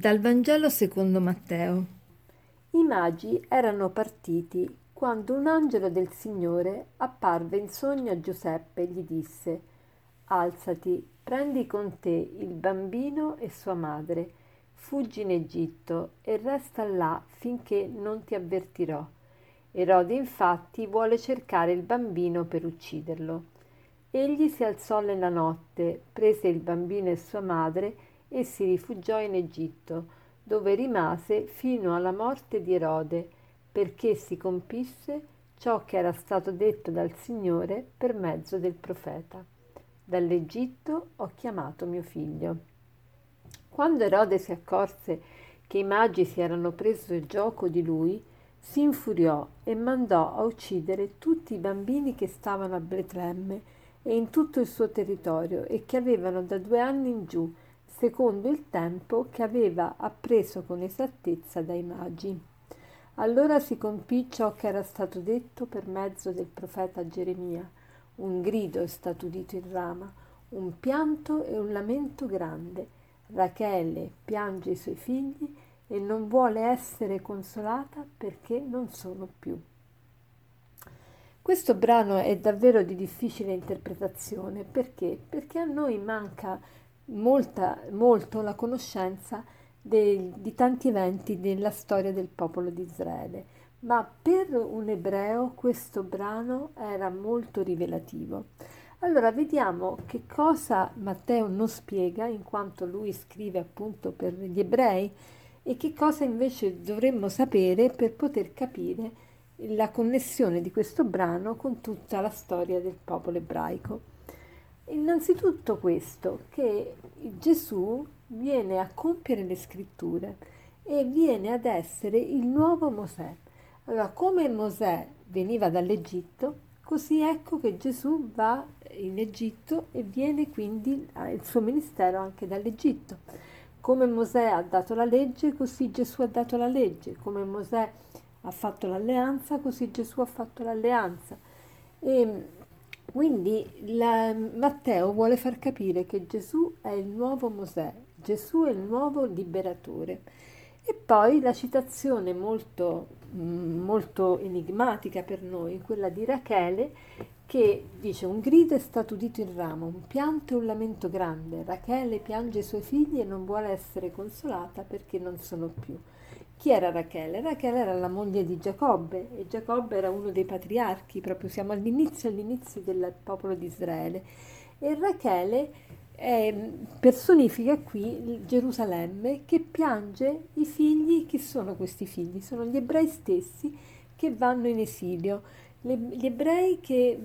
Dal Vangelo secondo Matteo. I magi erano partiti quando un angelo del Signore apparve in sogno a Giuseppe e gli disse Alzati, prendi con te il bambino e sua madre, fuggi in Egitto e resta là finché non ti avvertirò. Erode infatti vuole cercare il bambino per ucciderlo. Egli si alzò nella notte, prese il bambino e sua madre e si rifugiò in Egitto, dove rimase fino alla morte di Erode, perché si compisse ciò che era stato detto dal Signore per mezzo del profeta. Dall'Egitto ho chiamato mio figlio. Quando Erode si accorse che i magi si erano preso gioco di lui, si infuriò e mandò a uccidere tutti i bambini che stavano a Betlemme e in tutto il suo territorio e che avevano da due anni in giù, secondo il tempo che aveva appreso con esattezza dai magi. Allora si compì ciò che era stato detto per mezzo del profeta Geremia. Un grido è stato udito in Rama, un pianto e un lamento grande. Rachele piange i suoi figli e non vuole essere consolata perché non sono più. Questo brano è davvero di difficile interpretazione perché? Perché a noi manca molta, molto la conoscenza de, di tanti eventi della storia del popolo di Israele, ma per un ebreo questo brano era molto rivelativo. Allora vediamo che cosa Matteo non spiega in quanto lui scrive appunto per gli ebrei e che cosa invece dovremmo sapere per poter capire la connessione di questo brano con tutta la storia del popolo ebraico. Innanzitutto questo, che Gesù viene a compiere le scritture e viene ad essere il nuovo Mosè. Allora, come Mosè veniva dall'Egitto, così ecco che Gesù va in Egitto e viene quindi il suo ministero anche dall'Egitto. Come Mosè ha dato la legge, così Gesù ha dato la legge. Come Mosè ha fatto l'alleanza, così Gesù ha fatto l'alleanza. E quindi la, Matteo vuole far capire che Gesù è il nuovo Mosè, Gesù è il nuovo liberatore. E poi la citazione molto, molto enigmatica per noi, quella di Rachele, che dice un grido è stato udito in ramo, un pianto e un lamento grande. Rachele piange i suoi figli e non vuole essere consolata perché non sono più. Chi era Rachele? Rachele era la moglie di Giacobbe e Giacobbe era uno dei patriarchi, proprio siamo all'inizio, all'inizio del popolo di Israele. E Rachele eh, personifica qui Gerusalemme che piange i figli. Chi sono questi figli? Sono gli ebrei stessi che vanno in esilio le, gli ebrei che,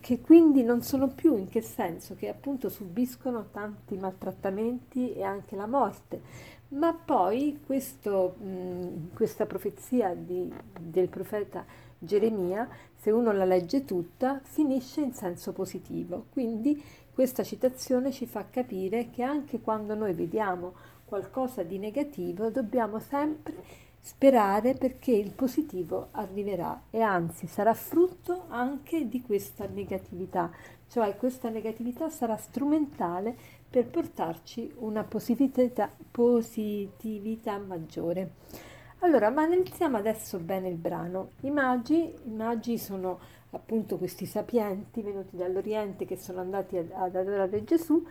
che, quindi non sono più, in che senso? Che appunto subiscono tanti maltrattamenti e anche la morte. Ma poi questo, mh, questa profezia di, del profeta Geremia, se uno la legge tutta, finisce in senso positivo. Quindi questa citazione ci fa capire che anche quando noi vediamo qualcosa di negativo, dobbiamo sempre sperare perché il positivo arriverà e anzi sarà frutto anche di questa negatività, cioè questa negatività sarà strumentale per portarci una positività, positività maggiore. Allora, ma analizziamo adesso bene il brano. I magi, i magi sono appunto questi sapienti venuti dall'Oriente che sono andati ad, ad adorare Gesù,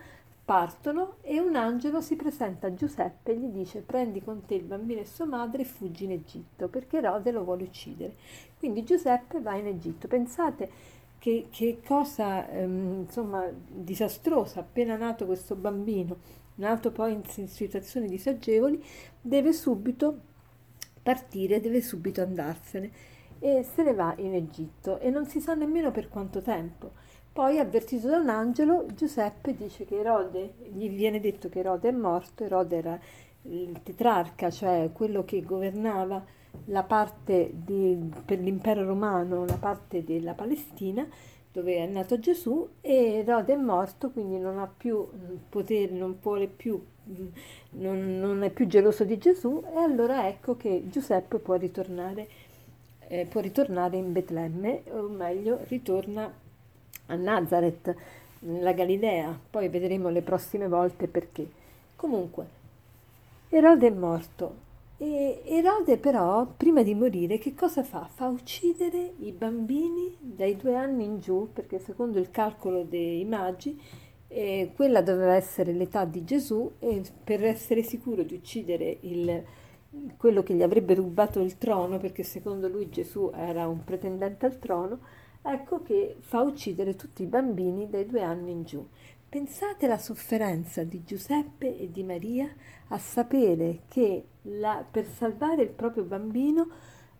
Partono e un angelo si presenta a Giuseppe e gli dice prendi con te il bambino e sua madre e fuggi in Egitto perché Erode lo vuole uccidere. Quindi Giuseppe va in Egitto. Pensate che, che cosa ehm, insomma disastrosa, appena nato questo bambino, nato poi in, situazioni disagevoli, deve subito partire, deve subito andarsene e se ne va in Egitto e non si sa nemmeno per quanto tempo. Poi, avvertito da un angelo, Giuseppe dice che Erode, gli viene detto che Erode è morto, Erode era il tetrarca, cioè quello che governava la parte di, per l'impero romano, la parte della Palestina, dove è nato Gesù, e Erode è morto, quindi non ha più potere, non vuole più, non, non è più geloso di Gesù, e allora ecco che Giuseppe può ritornare, eh, può ritornare in Betlemme, o meglio, ritorna a Nazareth, nella Galilea, poi vedremo le prossime volte perché. Comunque, Erode è morto. E Erode però, prima di morire, che cosa fa? Fa uccidere i bambini dai due anni in giù, perché secondo il calcolo dei magi, eh, quella doveva essere l'età di Gesù e per essere sicuro di uccidere il, quello che gli avrebbe rubato il trono, perché secondo lui Gesù era un pretendente al trono, ecco che fa uccidere tutti i bambini dai due anni in giù. Pensate alla sofferenza di Giuseppe e di Maria a sapere che la, per salvare il proprio bambino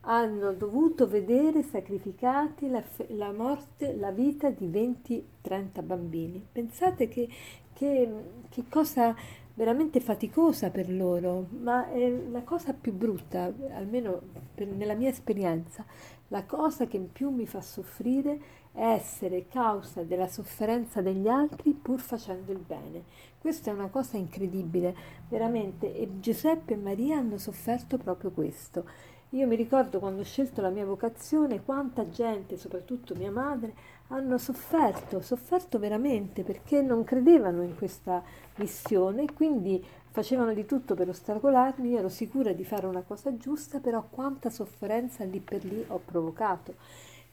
hanno dovuto vedere sacrificati la, la morte, la vita di 20-30 bambini. Pensate che, che, che cosa veramente faticosa per loro, ma è la cosa più brutta, almeno per, nella mia esperienza, la cosa che più mi fa soffrire è essere causa della sofferenza degli altri pur facendo il bene. Questa è una cosa incredibile, veramente, e Giuseppe e Maria hanno sofferto proprio questo. Io mi ricordo quando ho scelto la mia vocazione, quanta gente, soprattutto mia madre, hanno sofferto, sofferto veramente perché non credevano in questa missione, quindi facevano di tutto per ostacolarmi, ero sicura di fare una cosa giusta, però quanta sofferenza lì per lì ho provocato,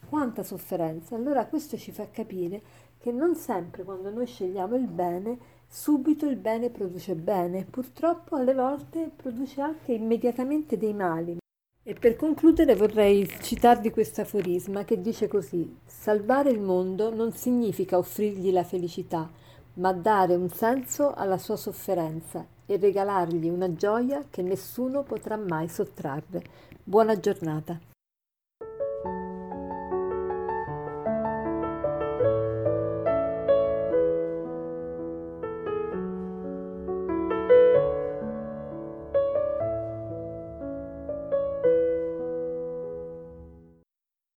quanta sofferenza. Allora questo ci fa capire che non sempre quando noi scegliamo il bene, subito il bene produce bene, purtroppo alle volte produce anche immediatamente dei mali. E per concludere vorrei citarvi questo aforisma che dice così: Salvare il mondo non significa offrirgli la felicità, ma dare un senso alla sua sofferenza e regalargli una gioia che nessuno potrà mai sottrarre. Buona giornata.